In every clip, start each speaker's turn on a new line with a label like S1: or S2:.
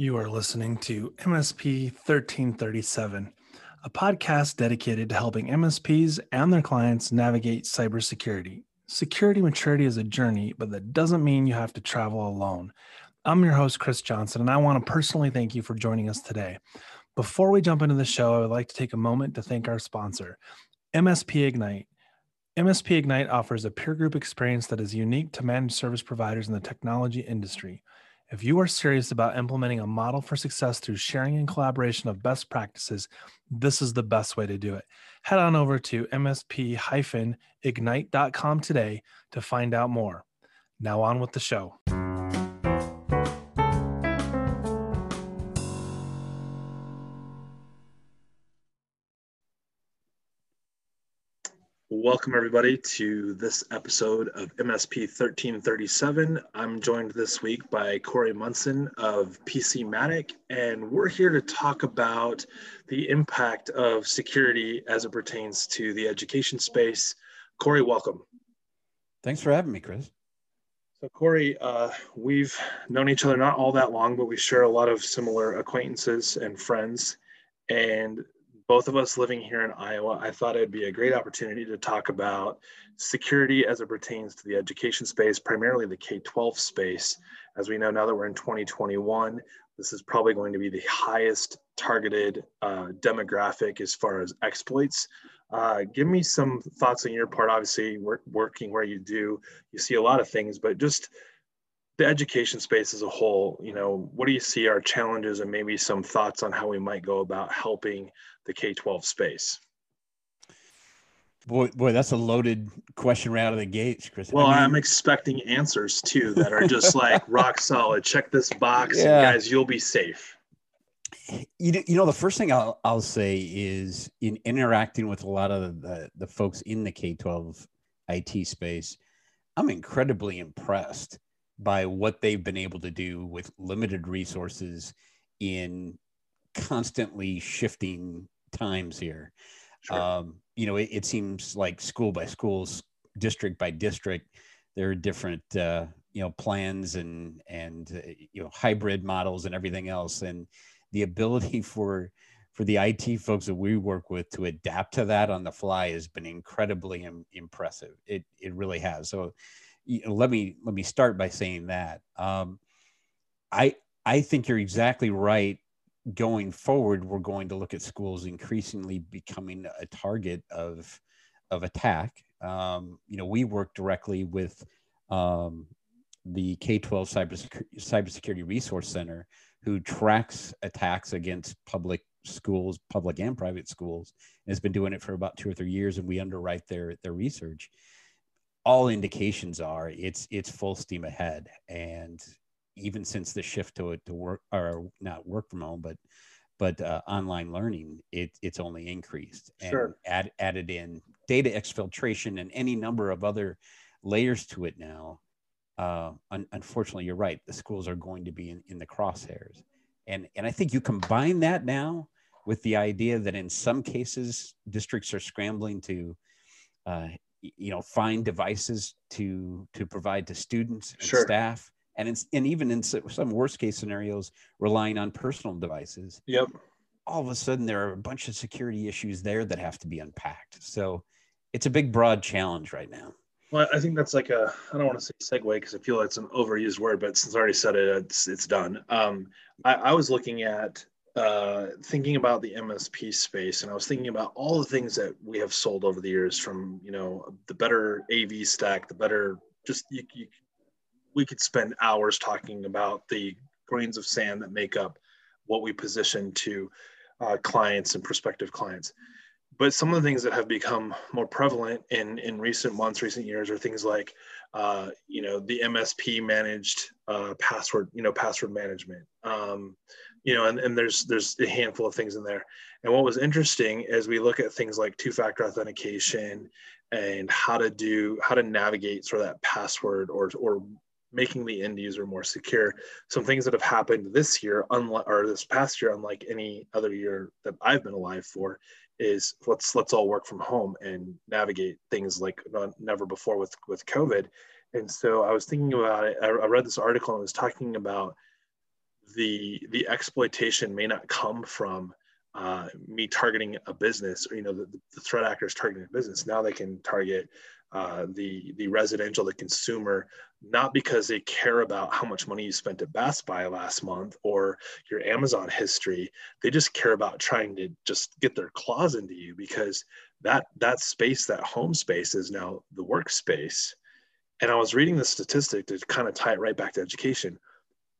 S1: You are listening to MSP 1337, a podcast dedicated to helping MSPs and their clients navigate cybersecurity. Security maturity is a journey, but that doesn't mean you have to travel alone. I'm your host, Chris Johnson, and I want to personally thank you for joining us today. Before we jump into the show, I would like to take a moment to thank our sponsor, MSP Ignite. MSP Ignite offers a peer group experience that is unique to managed service providers in the technology industry. If you are serious about implementing a model for success through sharing and collaboration of best practices, this is the best way to do it. Head on over to msp-ignite.com today to find out more. Now on with the show. Welcome, everybody, to this episode of MSP 1337. I'm joined this week by Corey Munson of PCmatic, and we're here to talk about the impact of security as it pertains to the education space. Corey, welcome.
S2: Thanks for having me, Chris.
S1: So, Corey, uh, we've known each other not all that long, but we share a lot of similar acquaintances and friends. And both of us living here in Iowa, I thought it'd be a great opportunity to talk about security as it pertains to the education space, primarily the K 12 space. As we know now that we're in 2021, this is probably going to be the highest targeted uh, demographic as far as exploits. Uh, give me some thoughts on your part. Obviously, work, working where you do, you see a lot of things, but just the education space as a whole, you know, what do you see are challenges and maybe some thoughts on how we might go about helping the K 12 space?
S2: Boy, boy, that's a loaded question right out of the gates, Chris.
S1: Well, I am expecting answers too that are just like rock solid. Check this box, yeah. guys. You'll be safe.
S2: You, you know, the first thing I'll, I'll say is in interacting with a lot of the, the folks in the K 12 IT space, I'm incredibly impressed by what they've been able to do with limited resources in constantly shifting times here. Sure. Um, you know, it, it, seems like school by schools, district by district, there are different uh, you know plans and and uh, you know hybrid models and everything else, and the ability for for the IT folks that we work with to adapt to that on the fly has been incredibly Im- impressive. It it really has. So you know, let me let me start by saying that um, I I think you're exactly right. Going forward, we're going to look at schools increasingly becoming a target of of attack. Um, you know, we work directly with um, the K-12 cybersecurity, cybersecurity resource center, who tracks attacks against public schools, public and private schools, and has been doing it for about two or three years. And we underwrite their their research all indications are it's it's full steam ahead. And even since the shift to it to work or not work from home but but uh, online learning it, it's only increased and sure. add, added in data exfiltration and any number of other layers to it now. Uh, un- unfortunately you're right. The schools are going to be in, in the crosshairs. And and i think you combine that now with the idea that in some cases districts are scrambling to uh, you know find devices to to provide to students and sure. staff and it's, and even in some worst case scenarios relying on personal devices
S1: yep
S2: all of a sudden there are a bunch of security issues there that have to be unpacked so it's a big broad challenge right now
S1: well, I think that's like a, I don't want to say segue because I feel like it's an overused word, but since I already said it, it's, it's done. Um, I, I was looking at uh, thinking about the MSP space, and I was thinking about all the things that we have sold over the years, from you know the better AV stack, the better just you, you, we could spend hours talking about the grains of sand that make up what we position to uh, clients and prospective clients. But some of the things that have become more prevalent in in recent months, recent years, are things like uh, you know the MSP managed uh, password, you know password management. Um, you know, and, and there's there's a handful of things in there. And what was interesting as we look at things like two-factor authentication and how to do how to navigate sort of that password or or making the end user more secure. Some things that have happened this year, unlike or this past year, unlike any other year that I've been alive for, is let's let's all work from home and navigate things like never before with with COVID. And so I was thinking about it. I, I read this article and it was talking about the the exploitation may not come from uh, me targeting a business or you know the, the threat actors targeting a business now they can target uh, the the residential the consumer not because they care about how much money you spent at Best Buy last month or your Amazon history. They just care about trying to just get their claws into you because that that space that home space is now the workspace. And I was reading the statistic to kind of tie it right back to education.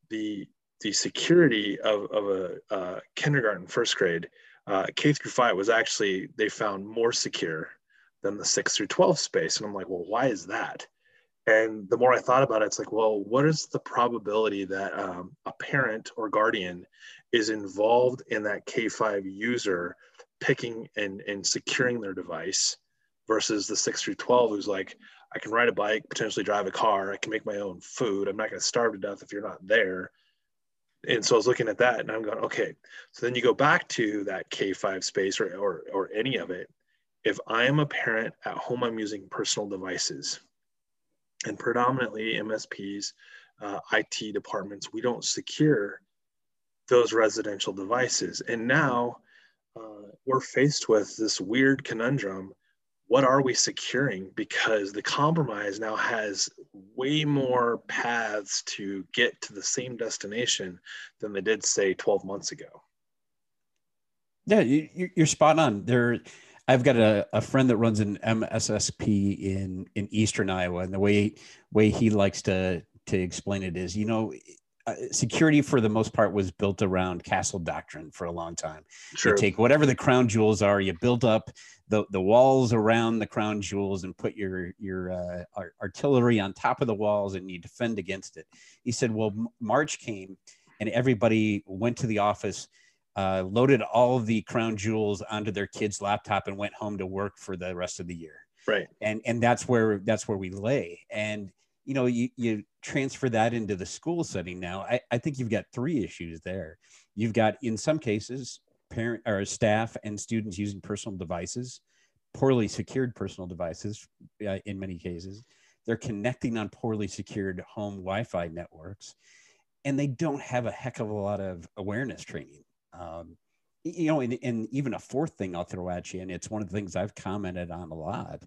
S1: The the security of, of a uh, kindergarten, first grade, uh, K through five was actually, they found more secure than the six through 12 space. And I'm like, well, why is that? And the more I thought about it, it's like, well, what is the probability that um, a parent or guardian is involved in that K5 user picking and, and securing their device versus the six through 12 who's like, I can ride a bike, potentially drive a car, I can make my own food. I'm not going to starve to death if you're not there and so I was looking at that and I'm going, okay. So then you go back to that K5 space or, or, or any of it. If I am a parent at home, I'm using personal devices and predominantly MSPs, uh, IT departments, we don't secure those residential devices. And now uh, we're faced with this weird conundrum what are we securing? Because the compromise now has way more paths to get to the same destination than they did, say, 12 months ago.
S2: Yeah, you, are spot on. There, I've got a, a friend that runs an MSSP in in Eastern Iowa, and the way way he likes to to explain it is, you know, uh, security for the most part was built around castle doctrine for a long time. Sure. You take whatever the crown jewels are, you build up the, the walls around the crown jewels and put your your uh, artillery on top of the walls and you defend against it. He said, well, March came and everybody went to the office, uh, loaded all of the crown jewels onto their kid's laptop and went home to work for the rest of the year.
S1: Right.
S2: And and that's where that's where we lay. And you know, you, you transfer that into the school setting now. I, I think you've got three issues there. You've got, in some cases, parent or staff and students using personal devices, poorly secured personal devices uh, in many cases. They're connecting on poorly secured home Wi Fi networks, and they don't have a heck of a lot of awareness training. Um, you know, and, and even a fourth thing I'll throw at you, and it's one of the things I've commented on a lot,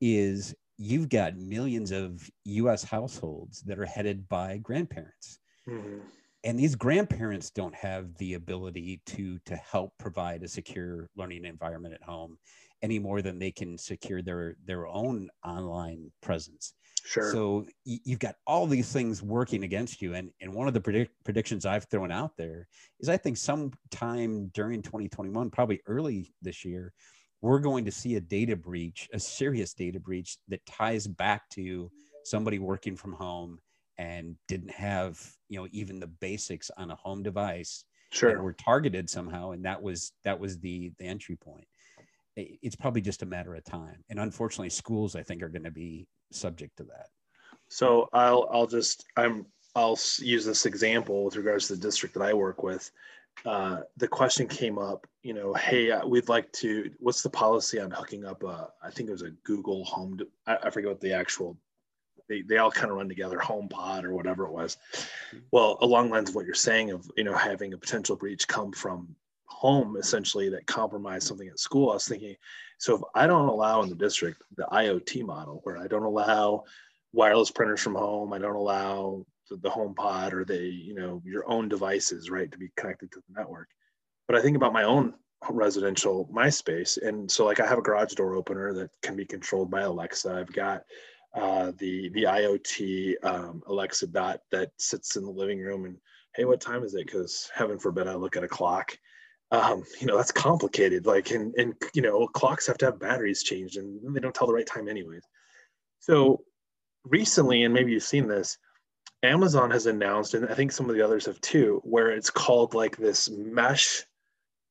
S2: is you've got millions of US households that are headed by grandparents. Mm-hmm. And these grandparents don't have the ability to, to help provide a secure learning environment at home any more than they can secure their, their own online presence.
S1: Sure.
S2: So you've got all these things working against you. And, and one of the predict- predictions I've thrown out there is I think sometime during 2021, probably early this year, we're going to see a data breach, a serious data breach that ties back to somebody working from home and didn't have, you know, even the basics on a home device.
S1: Sure.
S2: And were targeted somehow, and that was that was the the entry point. It's probably just a matter of time, and unfortunately, schools I think are going to be subject to that.
S1: So I'll I'll just I'm I'll use this example with regards to the district that I work with uh, the question came up, you know, hey, uh, we'd like to, what's the policy on hooking up, a, I think it was a Google Home, I, I forget what the actual, they, they all kind of run together, Home Pod or whatever it was. Well, along lines of what you're saying of, you know, having a potential breach come from home essentially that compromise something at school, I was thinking, so if I don't allow in the district the IoT model where I don't allow wireless printers from home, I don't allow the, the home pod or the you know your own devices right to be connected to the network. But i think about my own residential MySpace and so like i have a garage door opener that can be controlled by alexa. I've got uh, the the iot um, alexa dot that sits in the living room and hey what time is it? Because heaven forbid i look at a clock um, you know that's complicated like and and you know clocks have to have batteries changed and they don't tell the right time anyways. So recently and maybe you've seen this Amazon has announced, and I think some of the others have too, where it's called like this mesh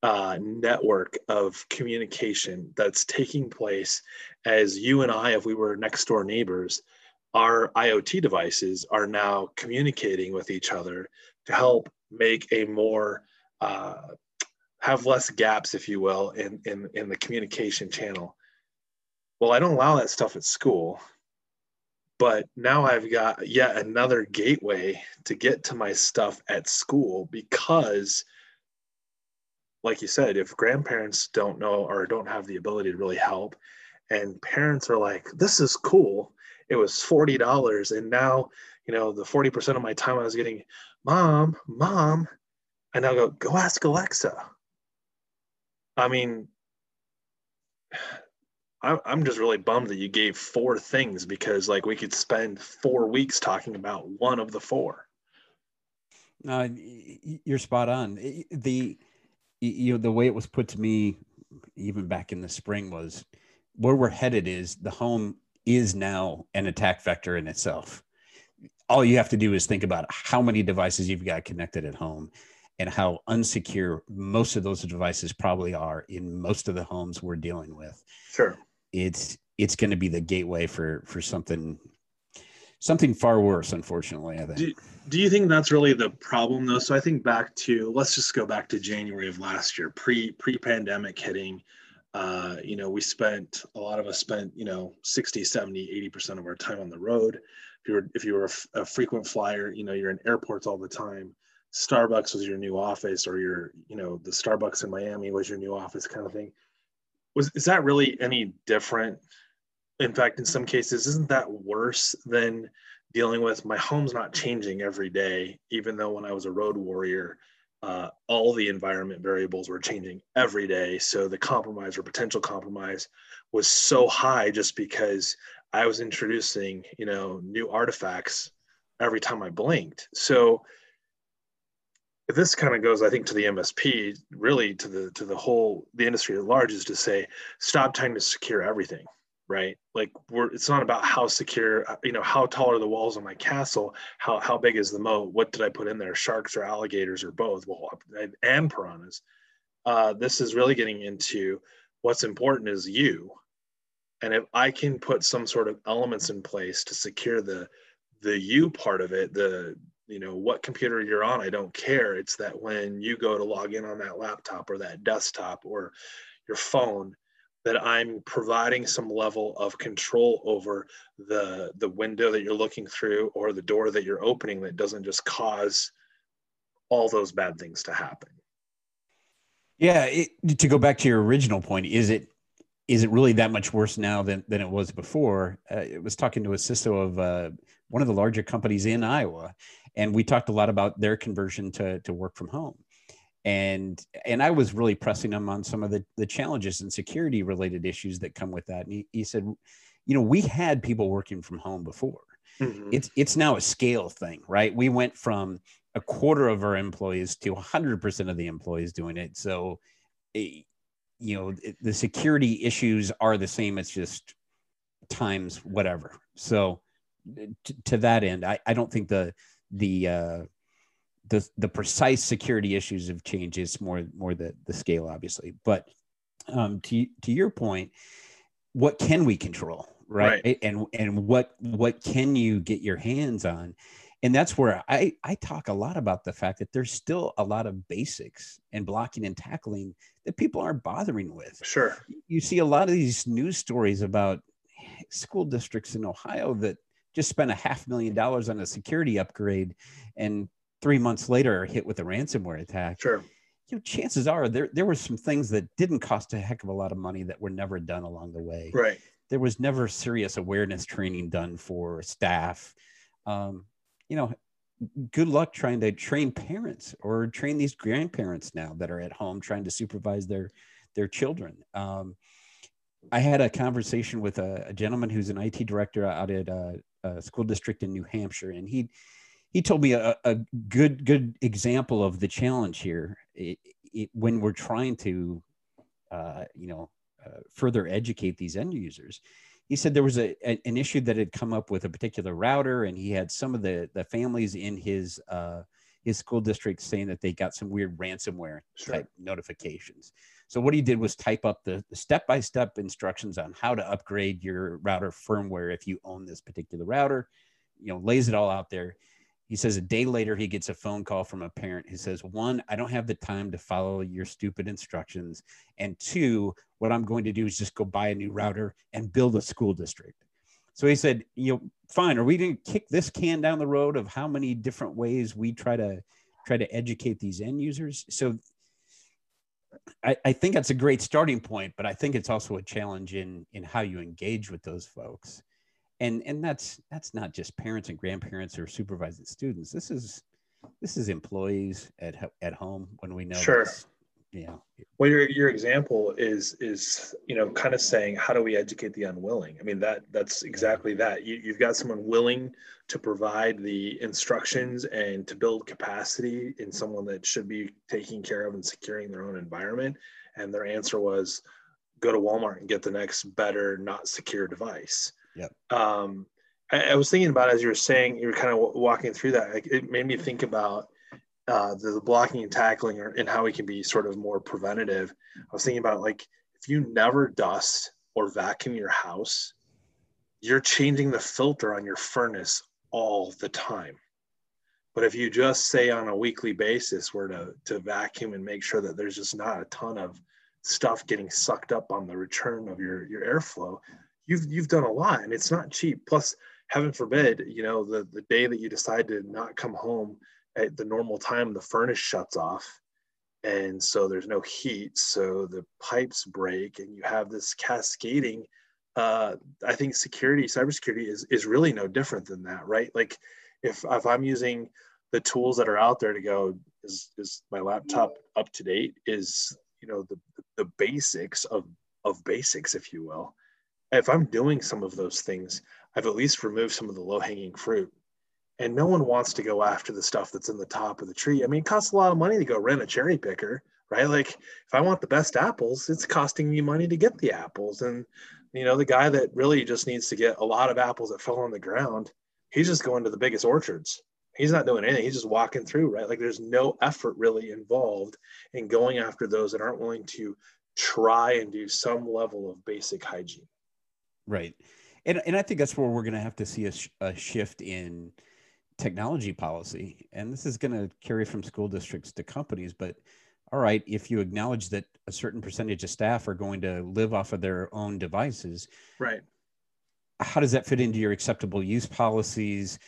S1: uh, network of communication that's taking place as you and I, if we were next door neighbors, our IoT devices are now communicating with each other to help make a more uh, have less gaps, if you will, in, in, in the communication channel. Well, I don't allow that stuff at school but now I've got yet another gateway to get to my stuff at school because like you said, if grandparents don't know or don't have the ability to really help, and parents are like, this is cool. It was $40. And now, you know, the 40% of my time I was getting, mom, mom, and I'll go, go ask Alexa. I mean, I'm just really bummed that you gave four things because like we could spend four weeks talking about one of the four.
S2: No, you're spot on. The you know the way it was put to me even back in the spring was where we're headed is the home is now an attack vector in itself all you have to do is think about how many devices you've got connected at home and how unsecure most of those devices probably are in most of the homes we're dealing with.
S1: Sure.
S2: It's it's going to be the gateway for for something something far worse unfortunately i think.
S1: Do, do you think that's really the problem though? So i think back to let's just go back to january of last year pre pre pandemic hitting. Uh, you know we spent a lot of us spent you know 60 70 80% of our time on the road. If you're if you're a, a frequent flyer you know you're in airports all the time starbucks was your new office or your you know the starbucks in miami was your new office kind of thing was is that really any different in fact, in some cases, isn't that worse than dealing with my home's not changing every day, even though when I was a road warrior, uh, all the environment variables were changing every day. So the compromise or potential compromise was so high just because I was introducing, you know, new artifacts every time I blinked. So this kind of goes, I think, to the MSP, really to the to the whole the industry at large, is to say, stop trying to secure everything right? Like we're it's not about how secure uh, you know how tall are the walls of my castle how how big is the moat what did i put in there sharks or alligators or both? Well and piranhas. Uh, this is really getting into what's important is you. And if i can put some sort of elements in place to secure the the you part of it the you know what computer you're on i don't care it's that when you go to log in on that laptop or that desktop or your phone that I'm providing some level of control over the the window that you're looking through or the door that you're opening that doesn't just cause all those bad things to happen.
S2: Yeah, it, to go back to your original point, is it is it really that much worse now than than it was before? Uh, I was talking to a CISO of uh, one of the larger companies in Iowa, and we talked a lot about their conversion to to work from home and and I was really pressing him on some of the the challenges and security related issues that come with that. And he, he said, you know, we had people working from home before. Mm-hmm. It's it's now a scale thing, right? We went from a quarter of our employees to 100% of the employees doing it. So, it, you know, it, the security issues are the same. It's just times whatever. So, t- to that end, I, I don't think the the uh, the the precise security issues have changed. It's more more the the scale, obviously. But um, to to your point, what can we control, right? right? And and what what can you get your hands on? And that's where I I talk a lot about the fact that there's still a lot of basics and blocking and tackling that people aren't bothering with.
S1: Sure.
S2: You see a lot of these news stories about school districts in Ohio that just spent a half million dollars on a security upgrade and three months later are hit with a ransomware attack,
S1: sure.
S2: You know, chances are there there were some things that didn't cost a heck of a lot of money that were never done along the way.
S1: Right.
S2: There was never serious awareness training done for staff. Um, you know, good luck trying to train parents or train these grandparents now that are at home trying to supervise their their children. Um, I had a conversation with a, a, gentleman who's an IT director out at a, a, school district in New Hampshire, and he he told me a, a good good example of the challenge here it, it, when we're trying to uh, you know uh, further educate these end users he said there was a, a, an issue that had come up with a particular router and he had some of the the families in his uh, his school district saying that they got some weird ransomware sure. type notifications so what he did was type up the step-by-step instructions on how to upgrade your router firmware if you own this particular router you know lays it all out there he says a day later, he gets a phone call from a parent who mm. says, One, I don't have the time to follow your stupid instructions. And two, what I'm going to do is just go buy a new router and build a school district. So he said, you know, fine. Are we going to kick this can down the road of how many different ways we try to try to educate these end users? So I, I think that's a great starting point, but I think it's also a challenge in in how you engage with those folks. And and that's that's not just parents and grandparents or supervising students. This is this is employees at at home when we know
S1: sure.
S2: yeah.
S1: Well your, your example is is you know kind of saying how do we educate the unwilling? I mean that that's exactly that. You, you've got someone willing to provide the instructions and to build capacity in someone that should be taking care of and securing their own environment. And their answer was go to walmart and get the next better not secure device
S2: yep
S1: um, I, I was thinking about as you were saying you were kind of walking through that like, it made me think about uh, the, the, blocking and tackling or, and how we can be sort of more preventative. I was thinking about like if you never dust or vacuum your house, you're changing the filter on your furnace all the time. But if you just say on a weekly basis were to, to vacuum and make sure that there's just not a ton of stuff getting sucked up on the return of your, your airflow, you've you've done a lot and it's not cheap. Plus, heaven forbid, you know, the, the day that you decide to not come home at the normal time the furnace shuts off and so there's no heat so the pipes break and you have this cascading uh, i think security cybersecurity is, is really no different than that right like if, if i'm using the tools that are out there to go is, is my laptop up to date is you know the, the basics of of basics if you will if i'm doing some of those things i've at least removed some of the low hanging fruit and no one wants to go after the stuff that's in the top of the tree. I mean, it costs a lot of money to go rent a cherry picker, right? Like if I want the best apples, it's costing me money to get the apples. And you know, the guy that really just needs to get a lot of apples that fell on the ground, he's just going to the biggest orchards. He's not doing anything. He's just walking through, right? Like there's no effort really involved in going after those that aren't willing to try and do some level of basic hygiene.
S2: Right. And, and I think that's where we're going to have to see a, sh- a shift in technology policy, and this is going to carry from school districts to companies, but all right, if you acknowledge that a certain percentage of staff are going to live off of their own devices,
S1: right?
S2: How does that fit into your acceptable use policies?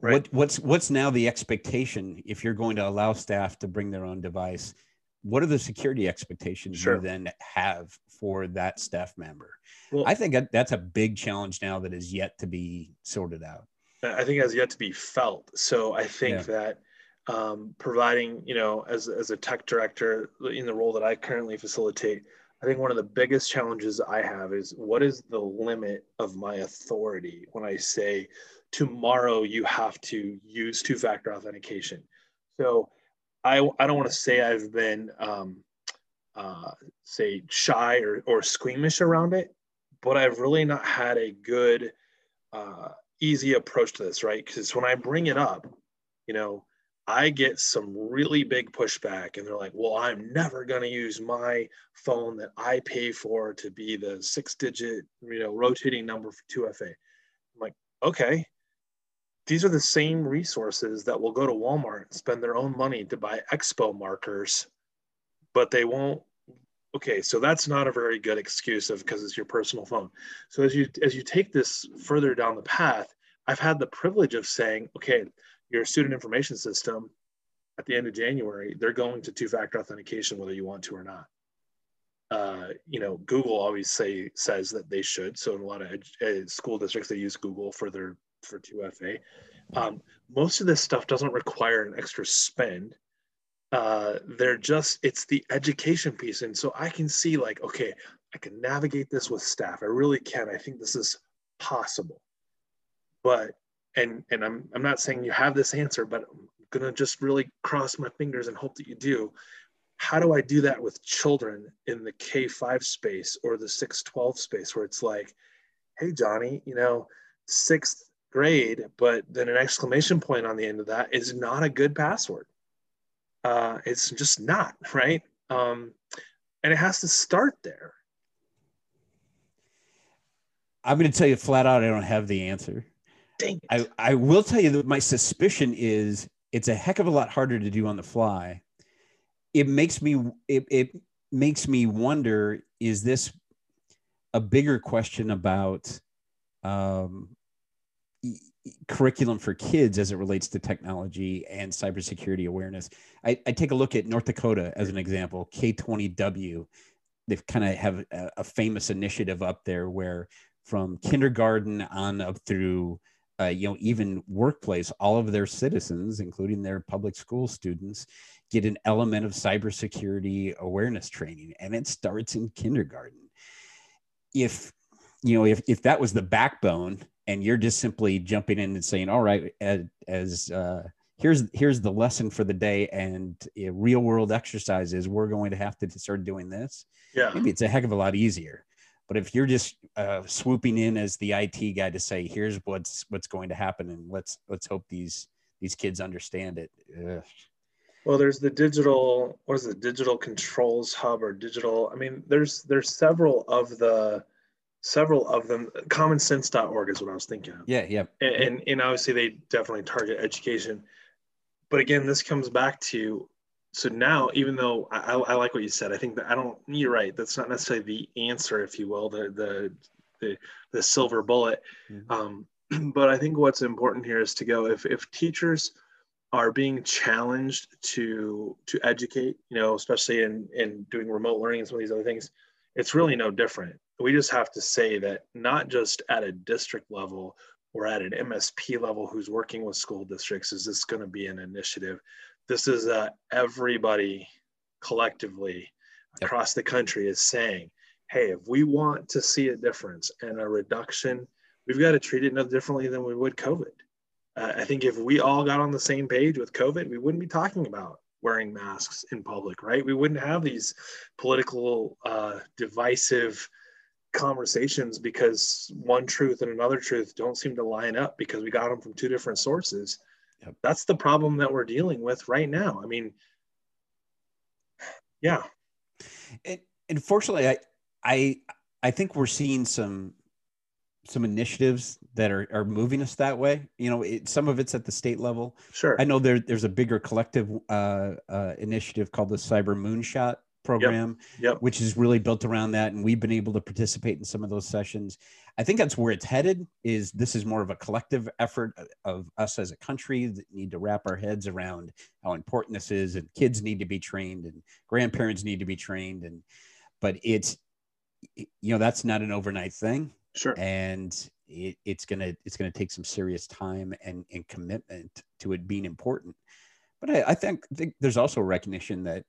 S2: Right. What, what's what's now the expectation if you're going to allow staff to bring their own device? What are the security expectations sure. you then have for that staff member? Well, I think that's a big challenge now that is yet to be sorted out.
S1: I think it has yet to be felt. So I think yeah. that um, providing, you know, as, as a tech director in the role that I currently facilitate, I think one of the biggest challenges I have is what is the limit of my authority when I say tomorrow you have to use two factor authentication. So I, I don't want to say I've been, um, uh, say, shy or, or squeamish around it, but I've really not had a good uh, easy approach to this, right? Because when I bring it up, you know, I get some really big pushback, and they're like, well, I'm never going to use my phone that I pay for to be the six digit, you know, rotating number for 2FA. I'm like, okay, these are the same resources that will go to Walmart and spend their own money to buy expo markers, but they won't okay so that's not a very good excuse of because it's your personal phone. So as you as you take this further down the path i've had the privilege of saying okay your student information system at the end of january they're going to two-factor authentication whether you want to or not. Uh, you know google always say says that they should. So in a lot of ed- school districts they use google for their for 2fa um, most of this stuff doesn't require an extra spend. Uh, they're just it's the education piece. And so i can see like okay i can navigate this with staff. I really can. I think this is possible. But and and i'm i'm not saying you have this answer but i'm gonna just really cross my fingers and hope that you do. How do i do that with children in the k5 space or the 612 space where it's like hey johnny you know sixth grade but then an exclamation point on the end of that is not a good password. Uh, it's just not right? Um, and it has to start there.
S2: I'm going to tell you flat out i don't have the answer.
S1: Dang
S2: I, I will tell you that my suspicion is it's a heck of a lot harder to do on the fly. It makes me it, it makes me wonder is this a bigger question about um, curriculum for kids as it relates to technology and cybersecurity awareness. I, I take a look at North Dakota as an example, K20W. They've kind of have a, a, famous initiative up there where from kindergarten on up through uh, you know even workplace, all of their citizens, including their public school students, get an element of cybersecurity awareness training, and it starts in kindergarten. If you know if, if that was the backbone and you're just simply jumping in and saying, all right, as, as uh, here's here's the lesson for the day and uh, real world exercises, we're going to have to start doing this.
S1: Yeah,
S2: maybe it's a heck of a lot easier. But if you're just uh, swooping in as the IT guy to say, here's what's what's going to happen, and let's let's hope these these kids understand it. Ugh.
S1: Well, there's the digital, what is it, digital controls hub or digital? I mean, there's there's several of the several of them commonsense.org is what i was thinking of.
S2: Yeah yeah.
S1: And, and, and obviously they definitely target education. But again this comes back to so now even though I, I, like what you said i think that i don't you're right that's not necessarily the answer if you will the the the, the silver bullet. Mm-hmm. um, but i think what's important here is to go if if teachers are being challenged to to educate you know especially in in doing remote learning and some of these other things it's really no different we just have to say that not just at a district level or at an MSP level who's working with school districts is this going to be an initiative. This is uh, everybody collectively across the country is saying, hey, if we want to see a difference and a reduction, we've got to treat it no differently than we would COVID. Uh, I think if we all got on the same page with COVID, we wouldn't be talking about wearing masks in public, right? We wouldn't have these political, uh, divisive conversations because one truth and another truth don't seem to line up because we got them from two different sources. Yep. That's the problem that we're dealing with right now. I mean, yeah.
S2: And unfortunately, I, I, I think we're seeing some, some initiatives that are, are moving us that way. You know, it, some of it's at the state level.
S1: Sure.
S2: I know there, there's a bigger collective uh, uh, initiative called the Cyber Moonshot program,
S1: yep. Yep.
S2: which is really built around that. And we've been able to participate in some of those sessions. I think that's where it's headed is this is more of a collective effort of us as a country that need to wrap our heads around how important this is and kids need to be trained and grandparents need to be trained. And, but it's, you know, that's not an overnight thing.
S1: Sure.
S2: And it, it's going to, it's going to take some serious time and, and commitment to it being important. But I, I think, think there's also recognition that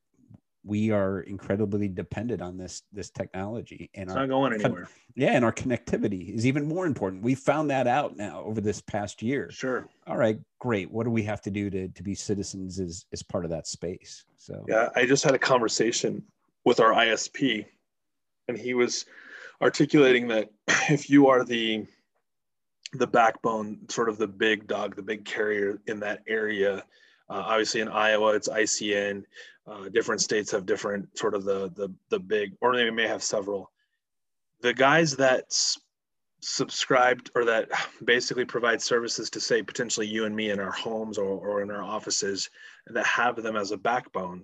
S2: we are incredibly dependent on this this technology
S1: and it's our, not going anywhere. Con-
S2: yeah, and our connectivity is even more important. We found that out now over this past year.
S1: Sure.
S2: All right, great. What do we have to do to to be citizens as as part of that space? So
S1: yeah, I just had a conversation with our ISP, and he was articulating that if you are the the backbone, sort of the big dog, the big carrier in that area. Uh, obviously, in Iowa, it's ICN. Uh, different states have different sort of the the the big, or they may have several. The guys that s- subscribed or that basically provide services to say potentially you and me in our homes or, or in our offices that have them as a backbone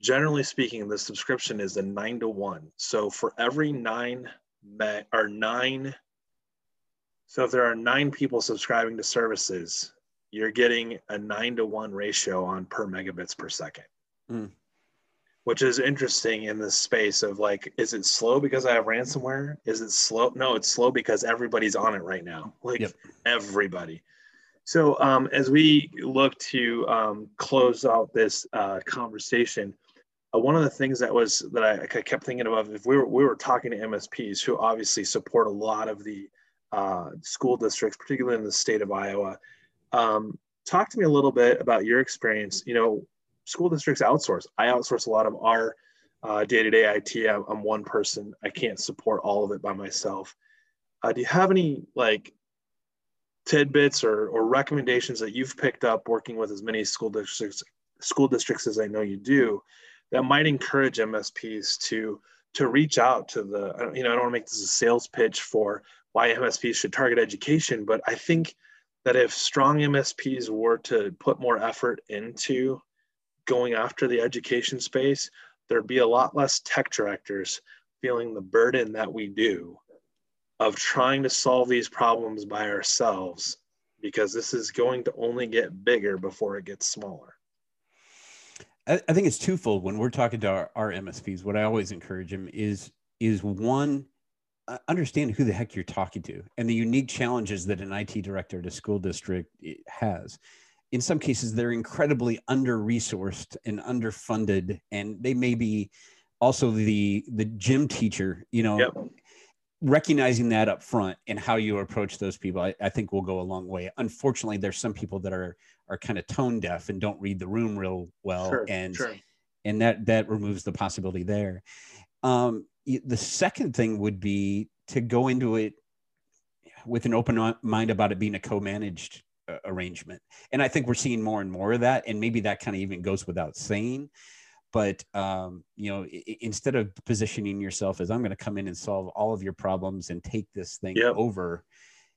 S1: generally speaking the subscription is a nine to one so for every nine me- or nine so if there are nine people subscribing to services you're getting a nine to one ratio on per megabits per second mm. which is interesting in this space of like, is it slow because I have ransomware? Is it slow? No, it's slow because everybody's on it right now. Like yep. everybody. So um, as we look to um, close out this uh, conversation, uh, one of the things that was that I, I, kept thinking about if we were we were talking to MSPs who obviously support a lot of the uh, school districts, particularly in the state of Iowa. Um, talk to me a little bit about your experience. You know, school districts outsource. I outsource a lot of our uh, day-to-day IT. I'm, I'm, one person. I can't support all of it by myself. Uh, do you have any like tidbits or, or recommendations that you've picked up working with as many school districts school districts as I know you do that might encourage MSPs to to reach out to the you know I don't want to make this a sales pitch for why MSPs should target education, but I think that if strong MSPs were to put more effort into going after the education space, there'd be a lot less tech directors feeling the burden that we do of trying to solve these problems by ourselves because this is going to only get bigger before it gets smaller.
S2: I, think it's twofold when we're talking to our, our MSPs. What I always encourage them is is one understand who the heck you're talking to and the unique challenges that an IT director at a school district eh, has. In some cases, they're incredibly under resourced and underfunded, and they may be also the the gym teacher. You know, yep. recognizing that up front and how you approach those people, I, I think will go a long way. Unfortunately, there's some people that are are kind of tone deaf and don't read the room real well, sure, and sure. and that that removes the possibility there. Um, the second thing would be to go into it with an open mind about it being a co-managed uh, arrangement and i think we're seeing more and more of that and maybe that kind of even goes without saying but um, you know I- instead of positioning yourself as i'm going to come in and solve all of your problems and take this thing yep. over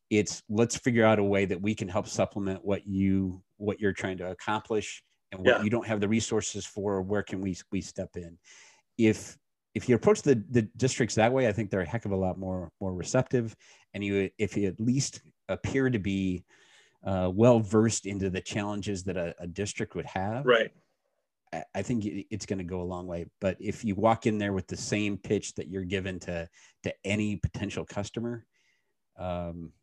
S2: it's let's figure out a way that we can help supplement what you what you're trying to accomplish and what yeah. you don't have the resources for where can we we step in if if you approach the, the districts that way, I think they're a heck of a lot more more receptive. And you, if you at least appear to be uh, well versed into the challenges that a, a district would have,
S1: right?
S2: I, I think it's going to go a long way. But if you walk in there with the same pitch that you're given to to any potential customer, um,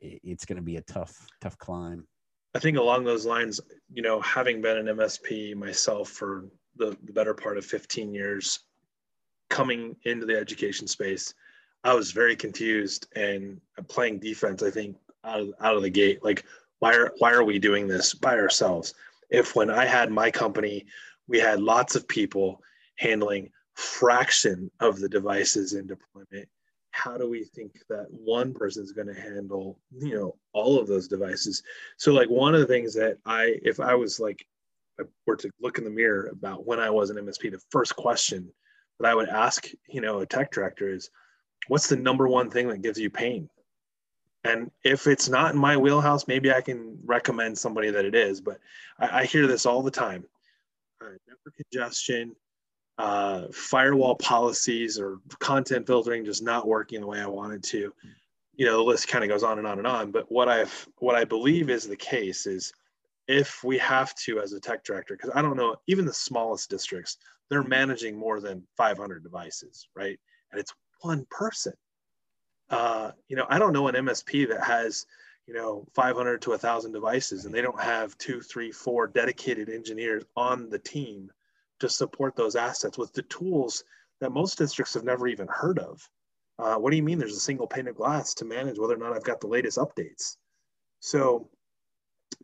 S2: it, it's going to be a tough tough climb.
S1: I think along those lines, you know, having been an MSP myself for the, the better part of 15 years, coming into the education space, I was very confused and playing defense. I think out of, out of the gate, like why are why are we doing this by ourselves? If when I had my company, we had lots of people handling fraction of the devices in deployment. How do we think that one person is going to handle, you know, all of those devices? So, like one of the things that I, if I was like, I were to look in the mirror about when I was an MSP, the first question that I would ask, you know, a tech director is, what's the number one thing that gives you pain? And if it's not in my wheelhouse, maybe I can recommend somebody that it is. But I, I hear this all the time: uh, network congestion, uh, firewall policies, or content filtering just not working the way I wanted to. You know, the list kind of goes on and on and on. But what I've what I believe is the case is if we have to as a tech director because i don't know even the smallest districts they're managing more than 500 devices right? And it's one person. Uh, you know i don't know an msp that has you know 500 to 1000 devices and they don't have two three four dedicated engineers on the team to support those assets with the tools that most districts have never even heard of. Uh, what do you mean there's a single pane of glass to manage whether or not i've got the latest updates? So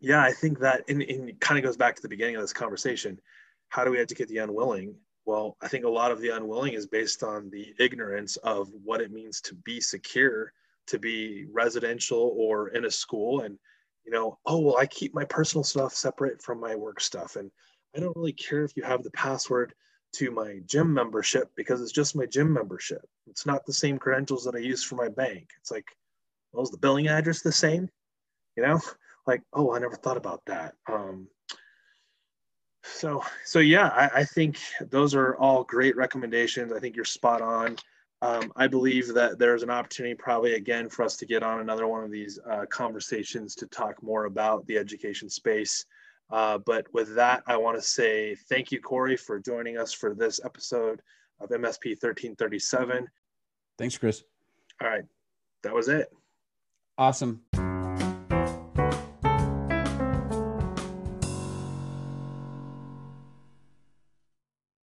S1: yeah, I think that and, and it kind of goes back to the beginning of this conversation. How do we educate the unwilling? Well, I think a lot of the unwilling is based on the ignorance of what it means to be secure, to be residential or in a school. And, you know, oh, well, I keep my personal stuff separate from my work stuff. And I don't really care if you have the password to my gym membership because it's just my gym membership. It's not the same credentials that I use for my bank. It's like, well, is the billing address the same? You know, like, oh, I never thought about that. Um, so, so yeah, I, I, think those are all great recommendations. I think you're spot on. Um, I believe that there's an opportunity, probably again, for us to get on another one of these uh, conversations to talk more about the education space. Uh, but with that, I want to say thank you, Corey, for joining us for this episode of MSP 1337.
S2: Thanks, Chris.
S1: All right, that was it.
S2: Awesome.